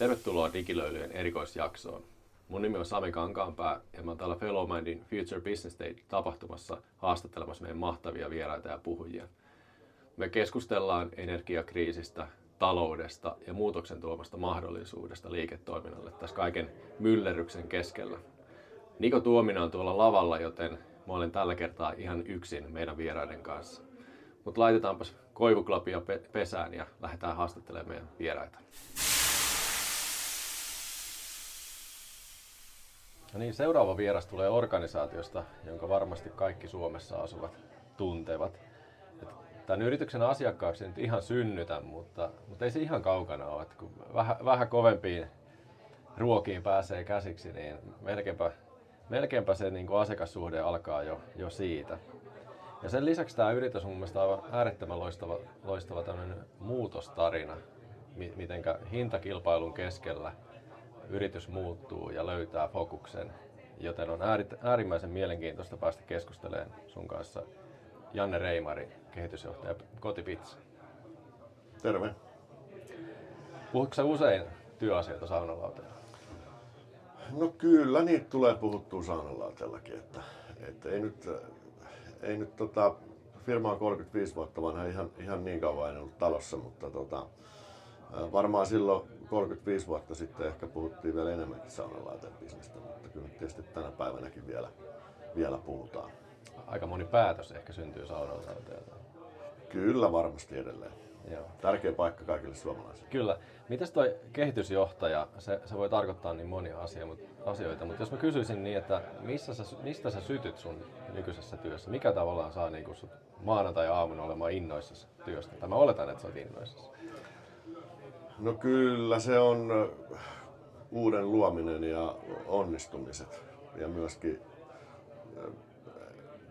Tervetuloa Digilöylyjen erikoisjaksoon. Mun nimi on Sami Kankaanpää ja mä oon täällä Fellowmindin Future Business Day-tapahtumassa haastattelemassa meidän mahtavia vieraita ja puhujia. Me keskustellaan energiakriisistä, taloudesta ja muutoksen tuomasta mahdollisuudesta liiketoiminnalle tässä kaiken myllerryksen keskellä. Niko Tuominen on tuolla lavalla, joten mä olen tällä kertaa ihan yksin meidän vieraiden kanssa. Mutta laitetaanpas koivuklapia pesään ja lähdetään haastattelemaan meidän vieraita. No niin, seuraava vieras tulee organisaatiosta, jonka varmasti kaikki Suomessa asuvat tuntevat. Tämän yrityksen asiakkaaksi nyt ihan synnytä, mutta, mutta ei se ihan kaukana ole. Että kun vähän, vähän kovempiin ruokiin pääsee käsiksi, niin melkeinpä, melkeinpä se niin kuin asiakassuhde alkaa jo, jo siitä. Ja sen lisäksi tämä yritys on mielestäni aivan äärettömän loistava, loistava muutostarina, miten hintakilpailun keskellä yritys muuttuu ja löytää fokuksen. Joten on äärimmäisen mielenkiintoista päästä keskustelemaan sun kanssa Janne Reimari, kehitysjohtaja Kotipizza. Terve. Puhutko sä usein työasioita saunalauteella? No kyllä, niitä tulee puhuttua saunalauteellakin. Että, että ei nyt, ei nyt tota, firma on 35 vuotta vanha, ihan, ihan niin kauan en ollut talossa, mutta tota, varmaan silloin 35 vuotta sitten ehkä puhuttiin vielä enemmänkin saunalauteen bisnestä, mutta kyllä tietysti tänä päivänäkin vielä, vielä puhutaan. Aika moni päätös ehkä syntyy saunalauteelta. Kyllä varmasti edelleen. Joo. Tärkeä paikka kaikille suomalaisille. Kyllä. Mitäs toi kehitysjohtaja, se, se voi tarkoittaa niin monia asia, mut, asioita, mutta jos mä kysyisin niin, että missä sä, mistä sä sytyt sun nykyisessä työssä? Mikä tavallaan saa niin sut maanantai-aamuna olemaan innoissasi työstä? Tai mä oletan, että sä oot innoissasi. No kyllä se on uuden luominen ja onnistumiset ja myöskin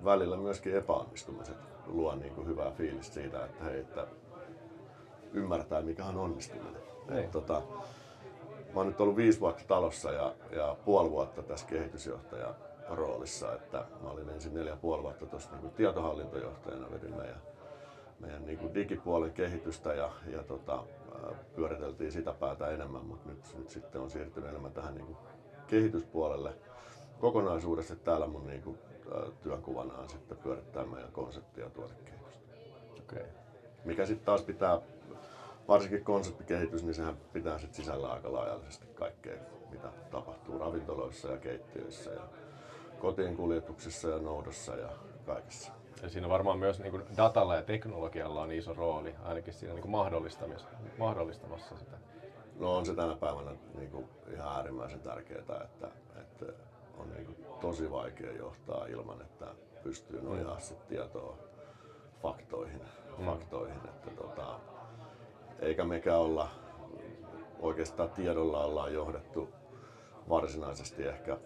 välillä myöskin epäonnistumiset luo niin kuin hyvää fiilistä siitä, että hei, että ymmärtää mikä on onnistuminen. Et, tota, mä oon nyt ollut viisi vuotta talossa ja, ja puoli vuotta tässä kehitysjohtajan roolissa, että mä olin ensin neljä puoli vuotta tuossa niin tietohallintojohtajana vedin meidän, meidän niin kuin digipuolen kehitystä ja, ja tota, pyöriteltiin sitä päätä enemmän, mutta nyt, nyt sitten on siirtynyt enemmän tähän niin kuin kehityspuolelle kokonaisuudessa. Täällä mun niin kuin, työnkuvana on sitten pyörittää meidän konseptia tuotekehitystä. Okay. Mikä sitten taas pitää, varsinkin konseptikehitys, niin sehän pitää sitten sisällä aika laajallisesti kaikkea, mitä tapahtuu ravintoloissa ja keittiöissä ja kotien kuljetuksissa ja noudossa ja kaikessa. Ja siinä varmaan myös niin kuin datalla ja teknologialla on iso rooli, ainakin siinä niin kuin mahdollistamassa, mahdollistamassa sitä. No on se tänä päivänä niin kuin ihan äärimmäisen tärkeää, että, että on niin kuin tosi vaikea johtaa ilman, että pystyy nojaa mm. sit tietoa faktoihin. Mm. faktoihin että tota, eikä mekään olla oikeastaan tiedolla ollaan johdettu varsinaisesti ehkä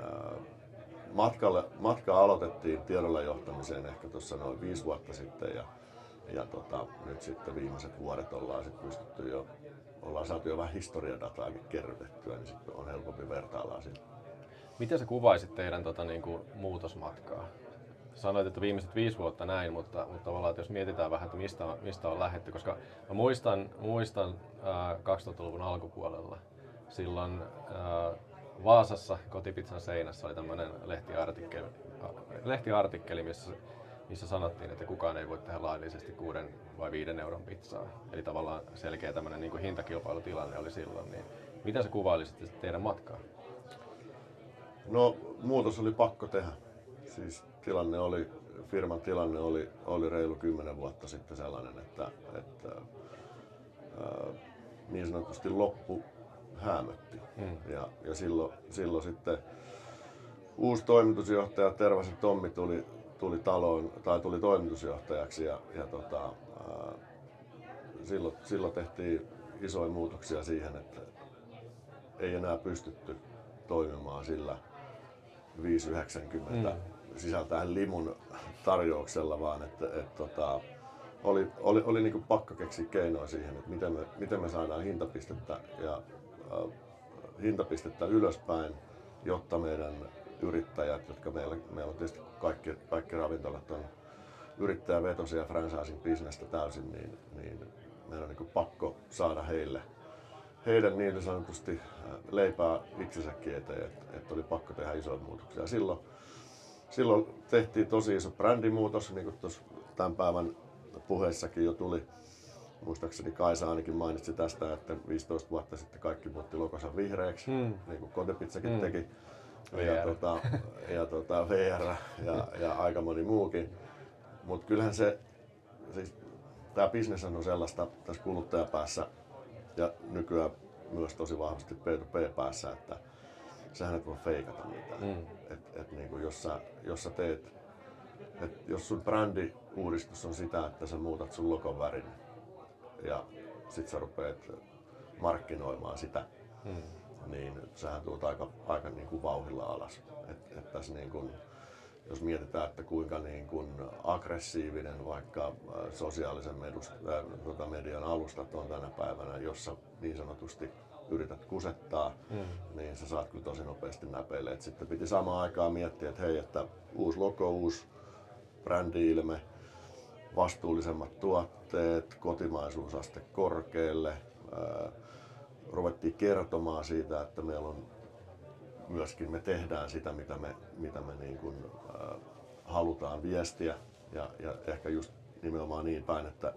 ää, matkalle, matka aloitettiin tiedolla johtamiseen ehkä tuossa noin viisi vuotta sitten ja, ja tota, nyt sitten viimeiset vuodet ollaan sit pystytty jo, ollaan saatu jo vähän historiadataakin kerrytettyä, niin sitten on helpompi vertailla siitä. Miten sä kuvaisit teidän tota, niin kuin, muutosmatkaa? Sanoit, että viimeiset viisi vuotta näin, mutta, mutta tavallaan, että jos mietitään vähän, että mistä, mistä on lähetty, koska mä muistan, muistan äh, 2000-luvun alkupuolella, silloin äh, Vaasassa kotipizzan seinässä oli tämmöinen lehtiartikkeli, lehtiartikkeli missä, missä sanottiin, että kukaan ei voi tehdä laillisesti kuuden vai viiden euron pizzaa. Eli tavallaan selkeä tämmöinen niin hintakilpailutilanne oli silloin. Niin mitä sä kuvailisit teidän matkaa? No muutos oli pakko tehdä. Siis tilanne oli, firman tilanne oli, oli reilu kymmenen vuotta sitten sellainen, että, että niin sanotusti loppu häämötti. Mm. Ja, ja silloin, silloin sitten uusi toimitusjohtaja Tervasen Tommi tuli, tuli taloon, tai tuli toimitusjohtajaksi ja, ja tota, ää, silloin, silloin tehtiin isoja muutoksia siihen, että ei enää pystytty toimimaan sillä 590 mm. sisältäen limun tarjouksella, vaan että et, tota, oli, oli, oli niin pakko keksiä keinoa siihen, että miten me, miten me saadaan hintapistettä ja hintapistettä ylöspäin, jotta meidän yrittäjät, jotka meillä, meillä on tietysti kaikki, kaikki ravintolat on yrittäjävetosia ja franchising bisnestä täysin, niin, niin meidän on niin pakko saada heille, heidän niin sanotusti äh, leipää itsensäkin eteen, että, että oli pakko tehdä isoja muutoksia. Silloin, silloin tehtiin tosi iso brändimuutos, niin kuin tuossa tämän päivän puheissakin jo tuli. Muistaakseni Kaisa ainakin mainitsi tästä, että 15 vuotta sitten kaikki muutti lokonsa vihreäksi, mm. niin kuin Kotepizzakin mm. teki. VR. Ja, tota, ja tota, VR ja, ja aika moni muukin. Mutta kyllähän se, siis tämä bisnes on sellaista tässä kuluttajapäässä ja nykyään myös tosi vahvasti P2P-päässä, että sähän et voi feikata mitään. Mm. Et, et niin kuin jos, sä, jos sä teet, et jos sun brändiuudistus on sitä, että sä muutat sun logon värin ja sit sä rupeat markkinoimaan sitä, mm. niin sähän tulet aika, aika niin kuin vauhilla alas. Et, et tässä niin kuin, jos mietitään, että kuinka niin kuin aggressiivinen vaikka äh, sosiaalisen medust, äh, tota median alustat on tänä päivänä, jossa niin sanotusti yrität kusettaa, mm. niin sä saat kyllä tosi nopeasti näpeille. Et sitten piti samaan aikaan miettiä, että hei, että uusi logo, uusi brändi-ilme, vastuullisemmat tuotteet, kotimaisuusaste korkealle. Ruvettiin kertomaan siitä, että meillä on myöskin me tehdään sitä, mitä me, mitä me niin kuin, äh, halutaan viestiä. Ja, ja ehkä just nimenomaan niin päin, että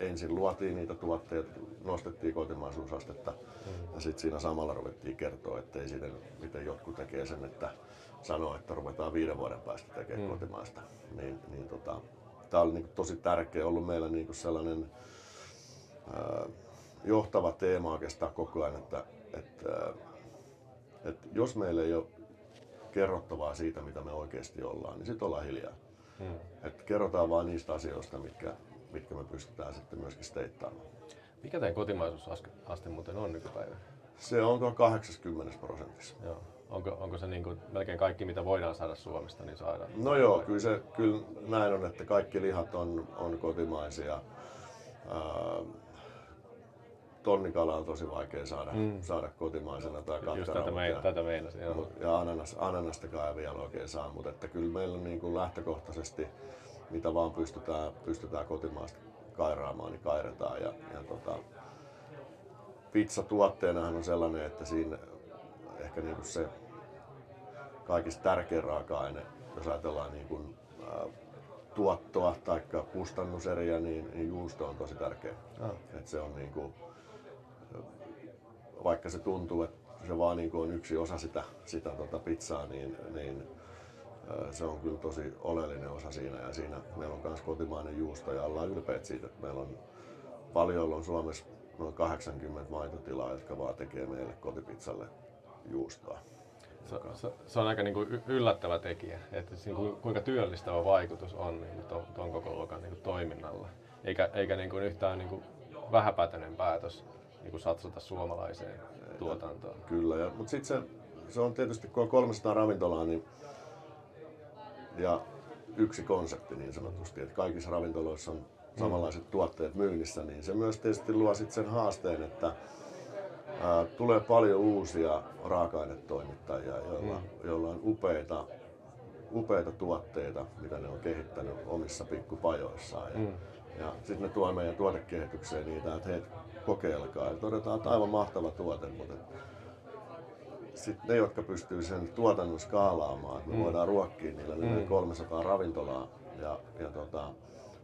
ensin luotiin niitä tuotteita, nostettiin kotimaisuusastetta mm. ja sitten siinä samalla ruvettiin kertoa, että ei siitä, miten jotkut tekee sen, että sanoo, että ruvetaan viiden vuoden päästä tekemään mm. kotimaista. Niin, niin tota, tämä oli niin tosi tärkeä ollut meillä niin sellainen äh, johtava teema oikeastaan koko ajan, että, että äh, että jos meillä ei ole kerrottavaa siitä, mitä me oikeasti ollaan, niin sitten ollaan hiljaa. Hmm. Et kerrotaan vain niistä asioista, mitkä, mitkä me pystytään sitten myöskin steittaamaan. Mikä teidän kotimaisuusaste muuten on nykypäivänä? Se on tuo 80 prosentissa. Joo. Onko, onko se niin kuin melkein kaikki, mitä voidaan saada Suomesta, niin saadaan? No joo, kyllä, se, kyllä näin on, että kaikki lihat on, on kotimaisia. Ää, tonnikala on tosi vaikea saada, mm. saada kotimaisena tai Just tätä, me, ja, tätä meinasin, joo. Ja ananas, ananastakaan ei vielä oikein saa, mutta että kyllä meillä on niin kuin lähtökohtaisesti mitä vaan pystytään, pystytään kotimaasta kairaamaan, niin kairetaan. Ja, ja tota, pizza tuotteenahan on sellainen, että siinä ehkä niin kuin se kaikista tärkein raaka-aine, jos ajatellaan niin kuin, ää, tuottoa tai kustannuseriä, niin, niin juusto on tosi tärkeä. Ah. Et se on niin kuin, vaikka se tuntuu, että se vaan niin kuin on yksi osa sitä, sitä tota pizzaa, niin, niin se on kyllä tosi oleellinen osa siinä. Ja siinä meillä on myös kotimainen juusto ja ollaan ylpeät siitä, että meillä on paljon on Suomessa noin 80 maitotilaa, jotka vaan tekee meille kotipizzalle juustoa. Se, se, se on aika niin kuin yllättävä tekijä, että niin kuinka työllistävä vaikutus on niin tuon, tuon koko luokan niin toiminnalla. Eikä, eikä niin kuin yhtään niin kuin vähäpätöinen päätös niin kuin satsata suomalaiseen tuotantoon. Kyllä, ja, mutta sitten se, se on tietysti, kun on 300 ravintolaa, niin, ja yksi konsepti niin sanotusti, että kaikissa ravintoloissa on samanlaiset mm. tuotteet myynnissä, niin se myös tietysti luo sit sen haasteen, että ää, tulee paljon uusia raaka-ainetoimittajia, joilla, mm. joilla on upeita, upeita tuotteita, mitä ne on kehittänyt omissa pikkupajoissaan. Ja, mm. ja sitten ne tuo meidän tuotekehitykseen niitä, että hei, kokeilkaa. Ja todetaan, että aivan mahtava tuote, mutta sitten ne, jotka pystyy sen tuotannon skaalaamaan, että me mm. voidaan ruokkia niillä mm. 300 ravintolaa ja, ja tota,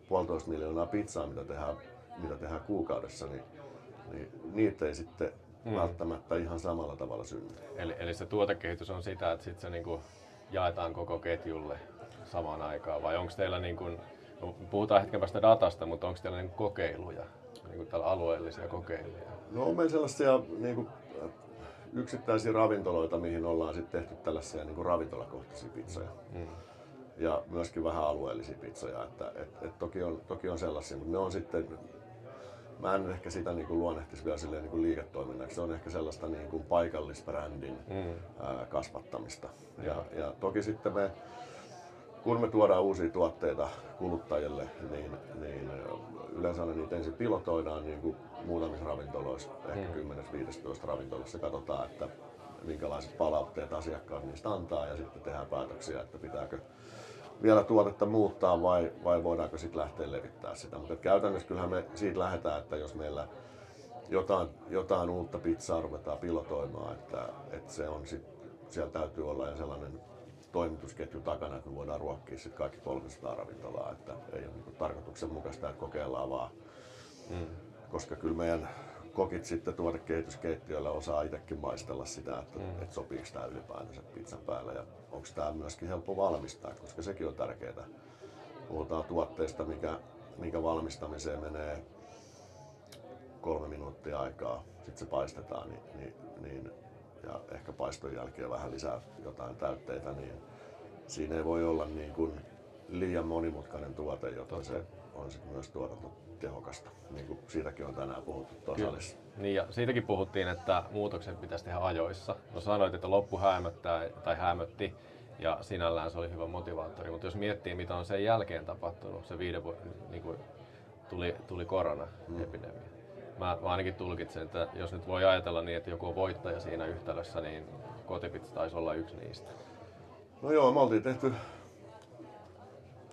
puolitoista miljoonaa pizzaa, mitä tehdään, mitä tehdään kuukaudessa, niin, niin niitä ei sitten mm. välttämättä ihan samalla tavalla synny. Eli, eli se tuotekehitys on sitä, että sit se niinku jaetaan koko ketjulle samaan aikaan, vai onko teillä, niin kuin, no, puhutaan hetken päästä datasta, mutta onko teillä niin kokeiluja niin kuin alueellisia kokeiluja? No on meillä sellaisia niin kuin, yksittäisiä ravintoloita, mihin ollaan sitten tehty tällaisia niin kuin ravintolakohtaisia pizzoja. Mm. Ja myöskin vähän alueellisia pizzoja. Että, et, et toki, on, toki on sellaisia, mutta ne on sitten mä en ehkä sitä niin kuin luonnehtisi vielä silleen niin kuin liiketoiminnaksi. Se on ehkä sellaista niin kuin paikallisbrändin mm. ää, kasvattamista. Ja, ja toki sitten me, kun me tuodaan uusia tuotteita kuluttajille, niin, niin yleensä aina niitä ensin pilotoidaan niin kuin muutamissa ravintoloissa, ehkä mm. 10-15 ravintolassa katsotaan, että minkälaiset palautteet asiakkaat niistä antaa ja sitten tehdään päätöksiä, että pitääkö vielä tuotetta muuttaa vai, vai voidaanko sitten lähteä levittää sitä. Mutta käytännössä kyllähän me siitä lähdetään, että jos meillä jotain, jotain uutta pizzaa ruvetaan pilotoimaan, että, että se on sit, siellä täytyy olla ja sellainen toimitusketju takana, että me voidaan ruokkia sit kaikki 300 ravintolaa, että ei ole niin tarkoituksenmukaista, että kokeillaan vaan. Mm. Koska kyllä meidän kokit sitten tuotekehityskeittiöillä osaa itsekin maistella sitä, että, mm. että sopiiko tämä ylipäätänsä pizzan päällä ja onko tämä myöskin helppo valmistaa, koska sekin on tärkeää. Puhutaan tuotteesta, mikä, mikä valmistamiseen menee kolme minuuttia aikaa, sitten se paistetaan, niin, niin, niin, ja ehkä paiston jälkeen vähän lisää jotain täytteitä, niin siinä ei voi olla niin kuin liian monimutkainen tuote, jotta se on sitten myös tuotantotehokasta. Niin kuin siitäkin on tänään puhuttu tuossa Niin ja siitäkin puhuttiin, että muutoksen pitäisi tehdä ajoissa. No sanoit, että loppu häämöttää tai häämötti ja sinällään se oli hyvä motivaattori, mutta jos miettii mitä on sen jälkeen tapahtunut, se viiden vuoden, niin kuin tuli, tuli korona-epidemia. Mm mä, mä ainakin tulkitsen, että jos nyt voi ajatella niin, että joku on voittaja siinä yhtälössä, niin kotipizza taisi olla yksi niistä. No joo, me oltiin tehty,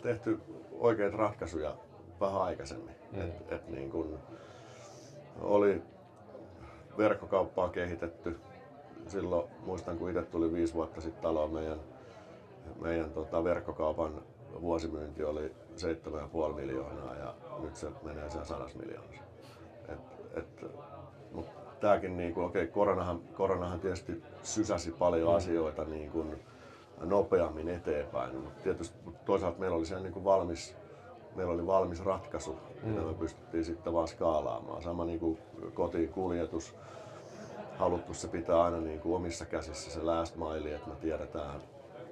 tehty oikeita ratkaisuja vähän aikaisemmin. Mm. Et, et niin kun oli verkkokauppaa kehitetty. Silloin muistan, kun itse tuli viisi vuotta sitten taloon, meidän, meidän tota, verkkokaupan vuosimyynti oli 7,5 miljoonaa ja nyt se menee sen 100 miljoonaa. Et, et, mut tääkin niinku, okei, okay, koronahan, koronahan tietysti sysäsi paljon mm. asioita niin kuin nopeammin eteenpäin, mutta tietysti toisaalta meillä oli siellä niin valmis, meillä oli valmis ratkaisu, mm. mitä me pystyttiin sitten vaan skaalaamaan. Sama niin kuin kotiin kuljetus, haluttu se pitää aina niin kuin omissa käsissä se last mile, että me tiedetään,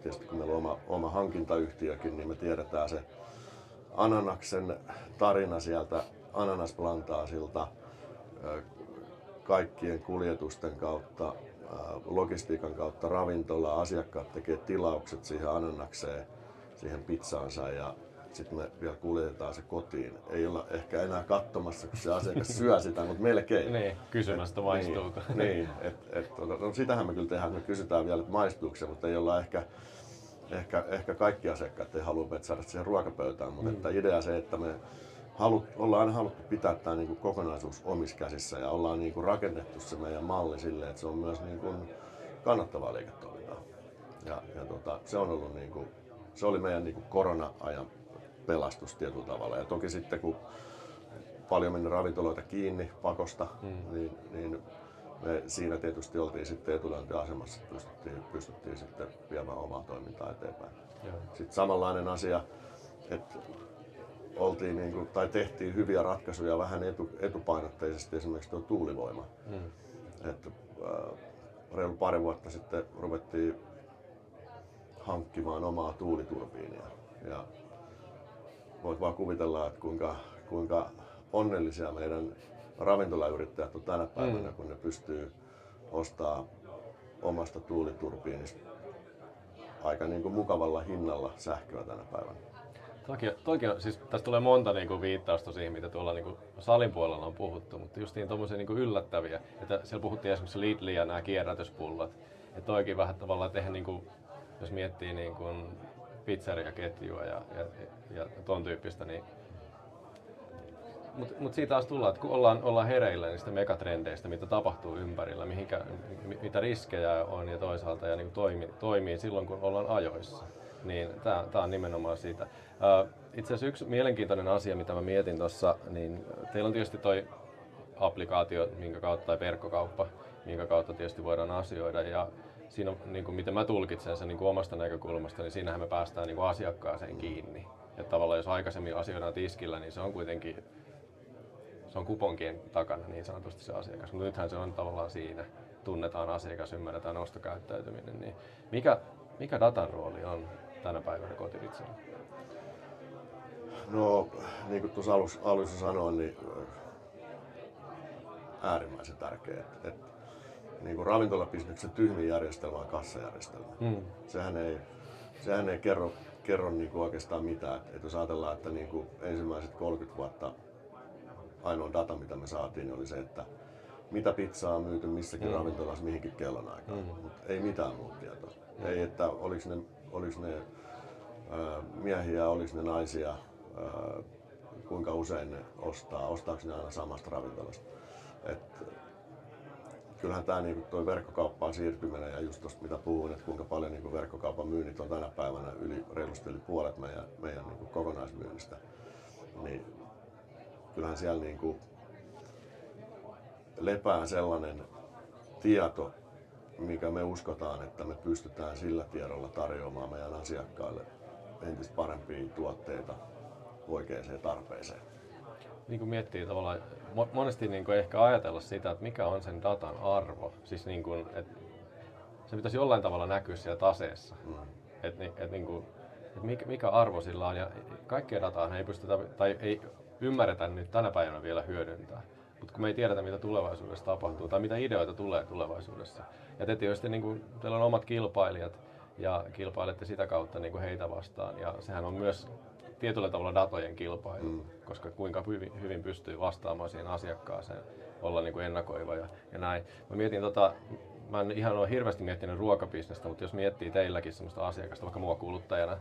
tietysti kun meillä on oma, oma hankintayhtiökin, niin me tiedetään se Ananaksen tarina sieltä ananasplantaasilta kaikkien kuljetusten kautta, logistiikan kautta ravintola, asiakkaat tekee tilaukset siihen ananakseen, siihen pizzaansa ja sitten me vielä kuljetetaan se kotiin. Ei olla ehkä enää katsomassa, kun se asiakas syö sitä, mutta melkein. Niin, kysymästä maistuuko. Niin, niin et, et, no, sitähän me kyllä tehdään, me kysytään vielä, että maistuuko se, mutta ei olla ehkä, ehkä, ehkä kaikki asiakkaat ei halua saada siihen ruokapöytään, mutta mm. että idea se, että me halut, ollaan aina haluttu pitää tämä niin kuin kokonaisuus omissa käsissä ja ollaan niin kuin rakennettu se meidän malli sille, että se on myös niin kuin kannattavaa liiketoimintaa. Ja, ja tota, se on ollut niin kuin, se oli meidän niin kuin korona-ajan pelastus tietyllä tavalla. Ja toki sitten kun paljon meni ravintoloita kiinni pakosta, mm. niin, niin me siinä tietysti oltiin sitten etulyöntiasemassa, pystyttiin, pystyttiin sitten viemään omaa toimintaa eteenpäin. Joo. Sitten samanlainen asia, että oltiin niin kuin, tai tehtiin hyviä ratkaisuja vähän etu, etupainotteisesti, esimerkiksi tuo tuulivoima. Mm. Että, äh, reilu pari vuotta sitten ruvettiin hankkimaan omaa tuuliturbiinia. Ja voit vaan kuvitella, että kuinka, kuinka onnellisia meidän ravintolayrittäjät on tänä päivänä, mm. kun ne pystyy ostamaan omasta tuuliturbiinista aika niin kuin mukavalla hinnalla sähköä tänä päivänä. Toki, toki on, siis tästä tulee monta niin kuin, viittausta siihen, mitä tuolla niin kuin, salin puolella on puhuttu, mutta just niin tuommoisia niin yllättäviä. Että siellä puhuttiin esimerkiksi Lidl ja nämä kierrätyspullat. Että toikin vähän tavallaan tehdä, niin kuin, jos miettii niin kuin pizzeriaketjua ja, ja, ja ton tyyppistä, niin mutta mut siitä taas tullaan, että kun ollaan, ollaan hereillä niistä megatrendeistä, mitä tapahtuu ympärillä, mihinkä, mitä riskejä on ja toisaalta ja niin toimii, toimii silloin, kun ollaan ajoissa niin tämä on nimenomaan siitä. Itse asiassa yksi mielenkiintoinen asia, mitä mä mietin tuossa, niin teillä on tietysti toi applikaatio, minkä kautta, tai verkkokauppa, minkä kautta tietysti voidaan asioida. Ja siinä, niin kuin, miten mä tulkitsen sen niin kuin omasta näkökulmasta, niin siinähän me päästään niin kuin asiakkaaseen kiinni. Ja tavallaan jos aikaisemmin asioidaan tiskillä, niin se on kuitenkin se on kuponkien takana niin sanotusti se asiakas. Mutta nythän se on tavallaan siinä. Tunnetaan asiakas, ymmärretään ostokäyttäytyminen. Niin mikä, mikä datan rooli on tänä päivänä kotipizzalla? No, niin kuin tuossa alussa, alussa sanoin, niin äärimmäisen tärkeä. Et, et, niin kuin ravintolabisneksen tyhmin järjestelmä on kassajärjestelmä. Mm. Sehän ei, sehän ei kerro, kerro niin kuin oikeastaan mitään. Et, et jos ajatellaan, että niin kuin ensimmäiset 30 vuotta ainoa data, mitä me saatiin, niin oli se, että mitä pizzaa on myyty missäkin mm. ravintolassa mihinkin kellonaikaan. Mm. Mutta ei mitään muuta tietoa. Mm. Ei, että oliko ne oliko ne ää, miehiä, oliko ne naisia, ää, kuinka usein ne ostaa, ostaako ne aina samasta ravintolasta. Et, kyllähän tämä niinku toi verkkokauppaan siirtyminen ja just tuosta mitä puhuin, että kuinka paljon niinku verkkokaupan myynnit on tänä päivänä yli, reilusti yli puolet meidän, meidän niinku kokonaismyynnistä, niin kyllähän siellä niinku lepää sellainen tieto, mikä me uskotaan, että me pystytään sillä tiedolla tarjoamaan meidän asiakkaille entistä parempia tuotteita oikeaan tarpeeseen. Niin kuin miettii tavallaan, monesti niin kuin ehkä ajatella sitä, että mikä on sen datan arvo. Siis niin kuin, että se pitäisi jollain tavalla näkyä siellä taseessa. Mm. Että, että, niin kuin, että mikä, mikä arvo sillä on. Ja kaikkea dataa ei pystytä tai ei ymmärretä nyt tänä päivänä vielä hyödyntää. Mutta kun me ei tiedetä, mitä tulevaisuudessa tapahtuu tai mitä ideoita tulee tulevaisuudessa. Ja te tietysti niin kuin, teillä on omat kilpailijat ja kilpailette sitä kautta niin kuin heitä vastaan. Ja sehän on myös tietyllä tavalla datojen kilpailu, mm. Koska kuinka hyvin, hyvin pystyy vastaamaan siihen asiakkaaseen, olla niin kuin ennakoiva ja, ja näin. Mä mietin tota, mä en ihan ole hirveästi miettinyt ruokabisnestä, mutta jos miettii teilläkin sellaista asiakasta, vaikka mua kuluttajana,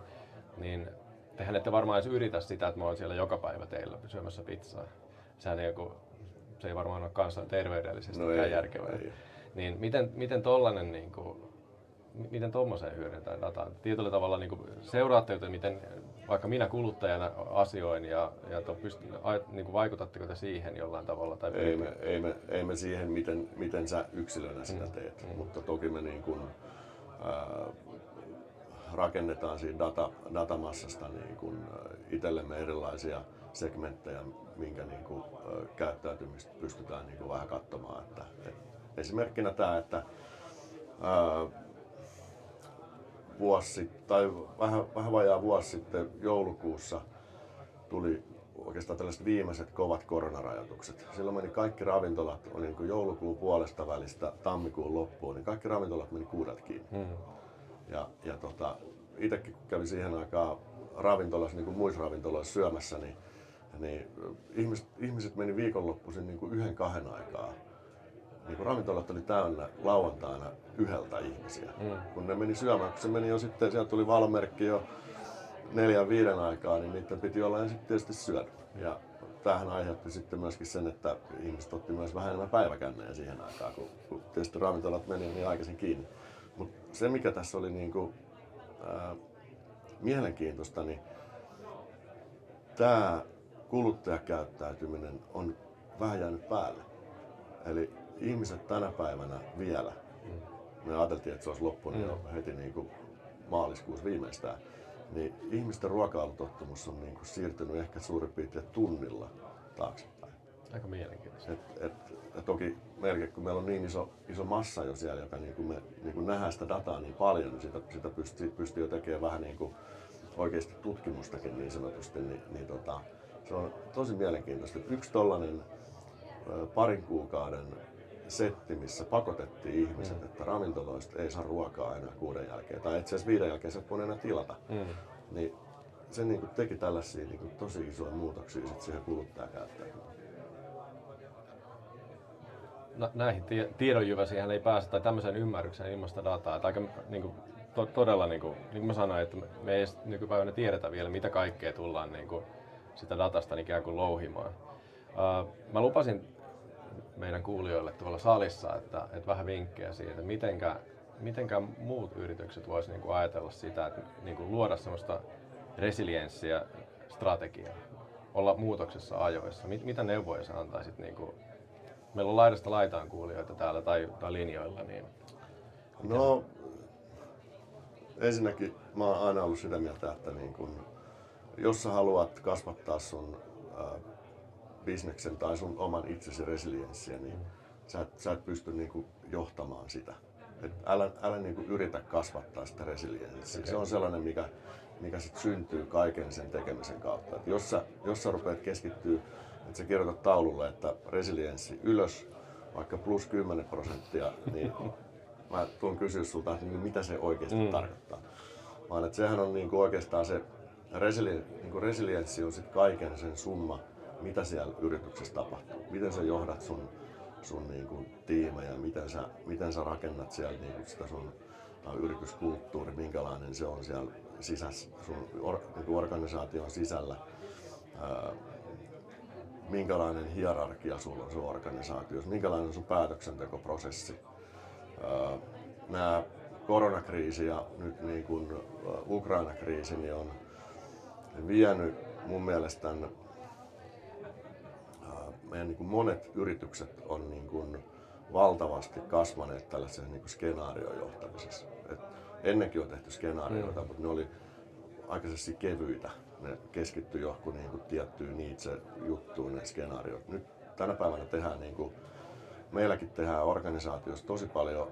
niin tehän ette varmaan edes yritä sitä, että mä oon siellä joka päivä teillä syömässä pizzaa. Sehän ei, joku, se ei varmaan ole kansan terveydellisesti no järkevää. Ei. Niin miten, miten tollanen niin kuin, miten tuommoiseen hyödyntää dataa? Tietyllä tavalla niin kuin, seuraatte, miten vaikka minä kuluttajana asioin ja, ja to, pyst, a, niin kuin vaikutatteko te siihen jollain tavalla? Tai ei, me, ei, me, ei me siihen, miten, miten sä yksilönä sitä mm. teet, mm. mutta toki me niin kuin, ää, rakennetaan siitä data, datamassasta niin kuin, itsellemme erilaisia segmenttejä, minkä niin kuin, käyttäytymistä pystytään niin kuin vähän katsomaan. Että, et, esimerkkinä tämä, että ää, vuosi sitten, tai vähän, vähän vajaa vuosi sitten joulukuussa tuli oikeastaan tällaiset viimeiset kovat koronarajoitukset. Silloin meni kaikki ravintolat, oli niin joulukuun puolesta välistä tammikuun loppuun, niin kaikki ravintolat meni kuudelta kiinni. Hmm. Ja, ja tota, itsekin kun kävin siihen aikaan ravintolassa, niin kuin muissa ravintoloissa syömässä, niin, niin ihmiset, ihmiset meni viikonloppuisin niin kuin yhden kahden aikaa niin ravintolat oli täynnä lauantaina yhdeltä ihmisiä. Mm. Kun ne meni syömään, kun se meni jo sitten, sieltä tuli valmerkki jo neljän viiden aikaa, niin niiden piti olla sitten tietysti syödä. Ja tämähän aiheutti sitten myöskin sen, että ihmiset otti myös vähän enemmän päiväkännejä siihen aikaan, kun, kun tietysti ravintolat meni niin aikaisin kiinni. Mutta se mikä tässä oli niin kuin, ää, mielenkiintoista, niin tämä kuluttajakäyttäytyminen on vähän jäänyt päälle. Eli ihmiset tänä päivänä vielä, me ajateltiin, että se olisi loppunut mm. jo heti niin kuin maaliskuussa viimeistään, niin ihmisten ruokailutottumus on niin kuin siirtynyt ehkä suurin piirtein tunnilla taaksepäin. Aika mielenkiintoista. Et, et, ja toki melkein, kun meillä on niin iso, iso massa jo siellä, joka niin kuin me niin kuin nähdään sitä dataa niin paljon, niin sitä, sitä pystyy, pystyy jo tekemään vähän niin kuin oikeasti tutkimustakin niin sanotusti, niin, niin tota, se on tosi mielenkiintoista. Yksi tollainen parin kuukauden setti, missä pakotettiin ihmiset, mm. että ravintoloista ei saa ruokaa enää kuuden jälkeen, tai itse asiassa viiden jälkeen se voi enää tilata. Mm. Niin se niin kuin teki tällaisia niin kuin tosi isoja muutoksia sit siihen kuluttajakäyttäytymiseen. No, näihin tiedonjyväsiin ei pääse tai tämmöiseen ymmärrykseen ilmasta dataa. Että aika niin kuin, to, todella, niin kuin, niin kuin mä sanoin, että me ei nykypäivänä tiedetä vielä, mitä kaikkea tullaan niin kuin, sitä datasta ikään kuin louhimaan. Uh, mä lupasin meidän kuulijoille tuolla salissa, että, että vähän vinkkejä siitä, mitenkä, mitenkä muut yritykset voisivat niin kuin ajatella sitä, että niin kuin luoda sellaista resilienssiä strategiaa, olla muutoksessa ajoissa. Mit, mitä neuvoja sä antaisit? Niin kuin, meillä on laidasta laitaan kuulijoita täällä tai, tai linjoilla. Niin no, ensinnäkin mä oon aina ollut sitä mieltä, että niin kun, jos sä haluat kasvattaa sun äh, bisneksen tai sun oman itsesi resilienssiä, niin sä et, sä et pysty niinku johtamaan sitä. Et älä älä niinku yritä kasvattaa sitä resilienssiä. Okay. Se on sellainen, mikä, mikä sit syntyy kaiken sen tekemisen kautta. Et jos, sä, jos sä rupeat keskittyä, että sä kirjoitat taululle, että resilienssi ylös, vaikka plus 10 prosenttia, niin mä tuun kysyä sulta, että niin mitä se oikeasti mm. tarkoittaa. Vaan että sehän on niinku oikeastaan se resili, niinku resilienssi on sit kaiken sen summa, mitä siellä yrityksessä tapahtuu, miten sä johdat sun, sun niin kuin, tiimejä, miten sä, miten sä rakennat siellä niin kuin, sitä sun yrityskulttuuri, minkälainen se on siellä sisässä, sun or, niin organisaation sisällä. Ää, minkälainen hierarkia sulla on sun organisaatiossa, minkälainen on sun päätöksentekoprosessi. Nämä koronakriisi ja nyt niin kuin Ukraina-kriisi niin on vienyt mun mielestä tämän, meidän niin kuin monet yritykset on niin kuin valtavasti kasvaneet tällaisessa niin kuin skenaariojohtamisessa. Et ennenkin on tehty skenaarioita, mm. mutta ne oli aika kevyitä. Ne keskittyi johonkin niin kuin tiettyyn itse juttuun ne skenaariot. Nyt tänä päivänä tehdään niin kuin, meilläkin tehdään organisaatiossa tosi paljon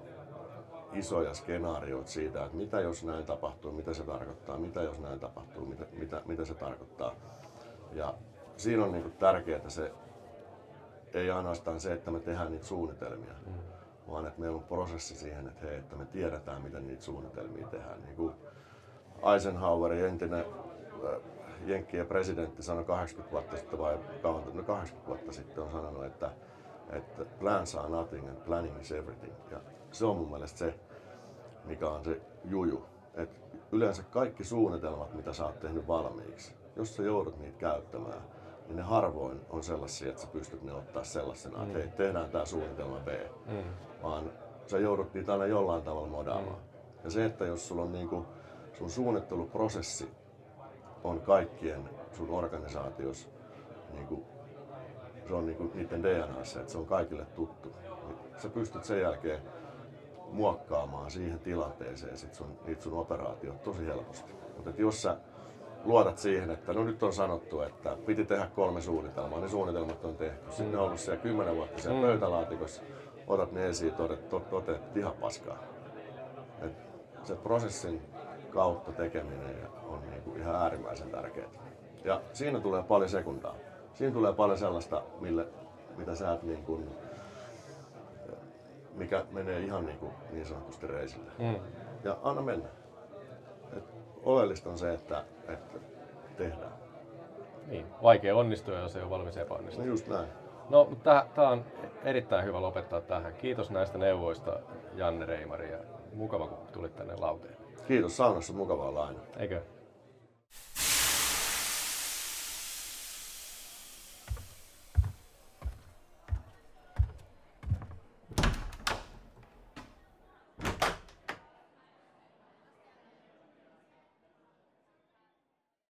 isoja skenaarioita siitä, että mitä jos näin tapahtuu, mitä se tarkoittaa, mitä jos näin tapahtuu, mitä, mitä, mitä se tarkoittaa. Ja siinä on niin tärkeää se, ei ainoastaan se, että me tehdään niitä suunnitelmia, mm. vaan että meillä on prosessi siihen, että, hei, että me tiedetään, miten niitä suunnitelmia tehdään. Niin kuin Eisenhower, entinen äh, Jenkkien presidentti, sanoi 80 vuotta sitten, vai kauan, no 80 vuotta sitten on sanonut, että, että plans are nothing and planning is everything. Ja se on mun mielestä se, mikä on se juju. Et yleensä kaikki suunnitelmat, mitä sä oot tehnyt valmiiksi, jos sä joudut niitä käyttämään, niin ne harvoin on sellaisia, että sä pystyt ne ottaa sellaisena, mm. että hei, tehdään tämä suunnitelma B. Mm. Vaan sä joudut niitä aina jollain tavalla modaamaan. Mm. Ja se, että jos sulla on niinku, sun suunnitteluprosessi on kaikkien sun organisaatiossa, niinku, se on niinku niiden DNAssa, että se on kaikille tuttu. Niin sä pystyt sen jälkeen muokkaamaan siihen tilanteeseen sit sun, niitä sun operaatiot tosi helposti. Mutta jos sä luotat siihen, että no nyt on sanottu, että piti tehdä kolme suunnitelmaa, niin suunnitelmat on tehty. Sitten mm. ne on ollut siellä kymmenen vuotta siellä mm. pöytälaatikossa, otat ne esiin, todet, toteat, ihan paskaa. Et se prosessin kautta tekeminen on niinku ihan äärimmäisen tärkeää. Ja siinä tulee paljon sekundaa. Siinä tulee paljon sellaista, mille, mitä sä et niin kuin, mikä menee ihan niin, kuin, niin sanotusti reisille. Mm. Ja anna mennä. Oleellista on se, että, että tehdään. Niin, vaikea onnistua, jos ei ole valmis epäonnistua. No just näin. No, mutta tämä on erittäin hyvä lopettaa tähän. Kiitos näistä neuvoista, Janne Reimari, ja mukava kun tulit tänne lauteen. Kiitos, saunassa mukavaa olla aina. Eikö?